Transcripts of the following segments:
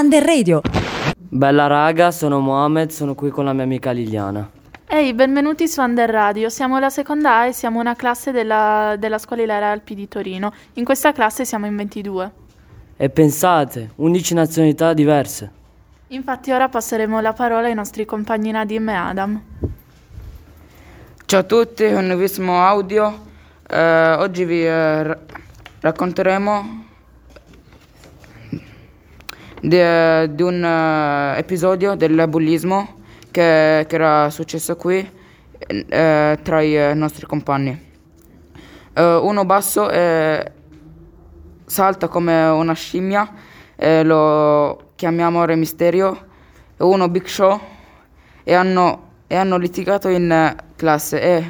Under Radio. Bella raga, sono Mohamed, sono qui con la mia amica Liliana. Ehi, benvenuti su Under Radio. Siamo la seconda A e siamo una classe della, della scuola Ilaria Alpi di Torino. In questa classe siamo in 22. E pensate, 11 nazionalità diverse. Infatti ora passeremo la parola ai nostri compagni Nadim e Adam. Ciao a tutti, un nuovissimo audio. Eh, oggi vi eh, ra- racconteremo di, eh, di un eh, episodio del bullismo che, che era successo qui eh, tra i eh, nostri compagni. Eh, uno basso eh, salta come una scimmia, lo chiamiamo Re Misterio, e uno Big Show e hanno, e hanno litigato in classe e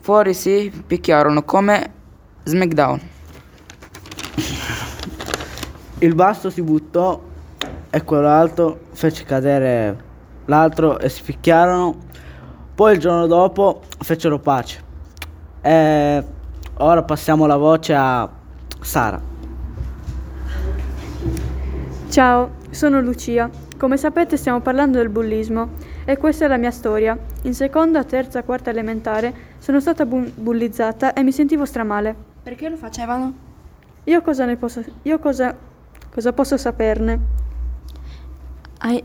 fuori si picchiarono come SmackDown. Il basso si buttò e quello alto fece cadere l'altro e si picchiarono. Poi il giorno dopo fecero pace. E ora passiamo la voce a Sara. Ciao, sono Lucia. Come sapete stiamo parlando del bullismo e questa è la mia storia. In seconda, terza, quarta elementare sono stata bu- bullizzata e mi sentivo stramale. Perché lo facevano? Io cosa ne posso... Io cosa... cosa posso saperne? Hai...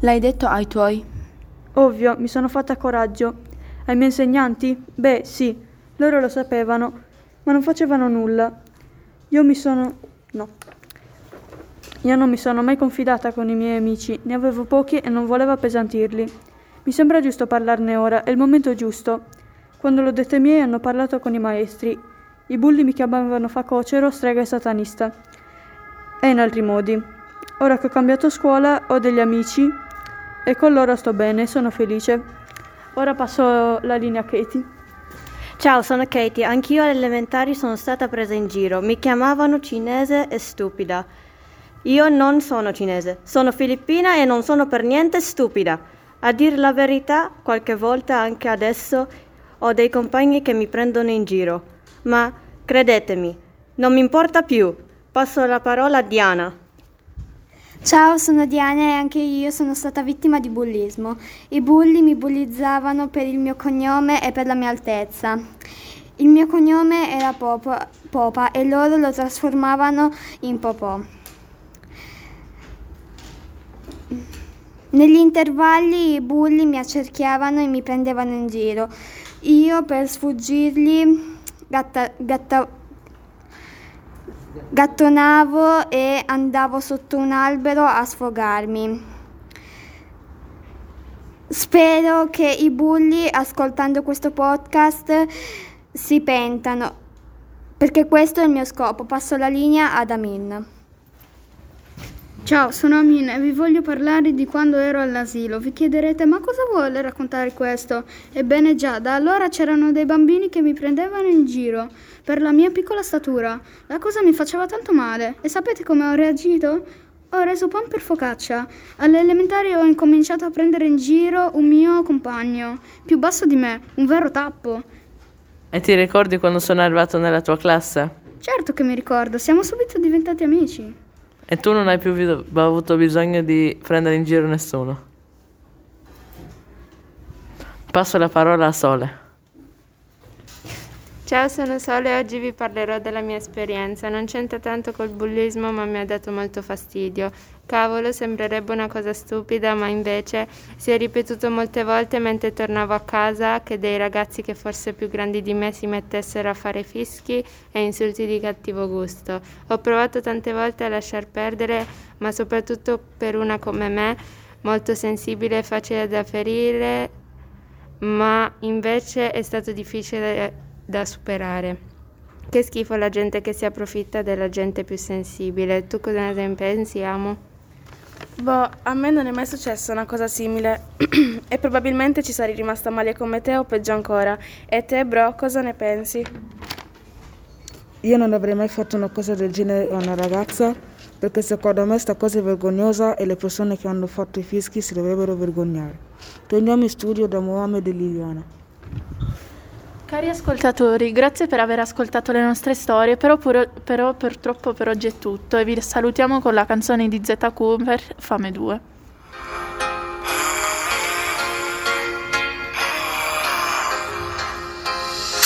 L'hai detto ai tuoi? Ovvio, mi sono fatta coraggio. Ai miei insegnanti? Beh, sì, loro lo sapevano, ma non facevano nulla. Io mi sono... no. Io non mi sono mai confidata con i miei amici, ne avevo pochi e non volevo appesantirli. Mi sembra giusto parlarne ora, è il momento giusto. Quando l'ho detto ai miei hanno parlato con i maestri. I bulli mi chiamavano facocero, strega e satanista. E in altri modi. Ora che ho cambiato scuola ho degli amici e con loro sto bene, sono felice. Ora passo la linea a Katie. Ciao, sono Katie. Anch'io alle elementari sono stata presa in giro. Mi chiamavano cinese e stupida. Io non sono cinese, sono filippina e non sono per niente stupida. A dire la verità, qualche volta anche adesso ho dei compagni che mi prendono in giro. Ma credetemi, non mi importa più. Passo la parola a Diana. Ciao, sono Diana e anche io sono stata vittima di bullismo. I bulli mi bullizzavano per il mio cognome e per la mia altezza. Il mio cognome era Popa, Popa e loro lo trasformavano in Popò. Negli intervalli i bulli mi accerchiavano e mi prendevano in giro. Io per sfuggirgli gatta, gatta, gattonavo e andavo sotto un albero a sfogarmi. Spero che i bulli, ascoltando questo podcast, si pentano, perché questo è il mio scopo. Passo la linea ad Amin. Ciao, sono Amin e vi voglio parlare di quando ero all'asilo. Vi chiederete, ma cosa vuole raccontare questo? Ebbene già, da allora c'erano dei bambini che mi prendevano in giro per la mia piccola statura. La cosa mi faceva tanto male. E sapete come ho reagito? Ho reso pan per focaccia. Alle elementari ho incominciato a prendere in giro un mio compagno, più basso di me, un vero tappo. E ti ricordi quando sono arrivato nella tua classe? Certo che mi ricordo, siamo subito diventati amici. E tu non hai più avuto bisogno di prendere in giro nessuno. Passo la parola a Sole. Ciao, sono Sole e oggi vi parlerò della mia esperienza. Non c'entra tanto col bullismo, ma mi ha dato molto fastidio. Cavolo, sembrerebbe una cosa stupida, ma invece si è ripetuto molte volte mentre tornavo a casa che dei ragazzi che forse più grandi di me si mettessero a fare fischi e insulti di cattivo gusto. Ho provato tante volte a lasciar perdere, ma soprattutto per una come me, molto sensibile e facile da ferire, ma invece è stato difficile da superare. Che schifo la gente che si approfitta della gente più sensibile. Tu cosa ne pensi, Amo? Boh, a me non è mai successa una cosa simile e probabilmente ci sarei rimasta male come te o peggio ancora. E te, bro, cosa ne pensi? Io non avrei mai fatto una cosa del genere a una ragazza perché secondo me sta cosa è vergognosa e le persone che hanno fatto i fischi si dovrebbero vergognare. Torniamo in studio da Mohamed e Liliana. Cari ascoltatori, grazie per aver ascoltato le nostre storie, però, pur- però purtroppo per oggi è tutto e vi salutiamo con la canzone di Z Cooper, Fame 2.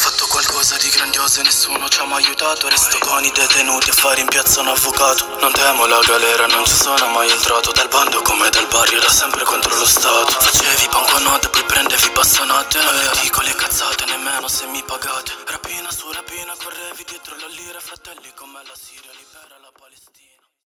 fatto qualcosa di grandioso e nessuno ci ha mai aiutato. Resto con i detenuti a fare in piazza un avvocato. Non temo la galera, non ci sono mai entrato. Dal bando come dal barrio, da sempre contro lo Stato. Facevi banconote, poi prendevi bastonate pagate Rapina su rapina, correvi dietro la lira Fratelli come la Siria, libera la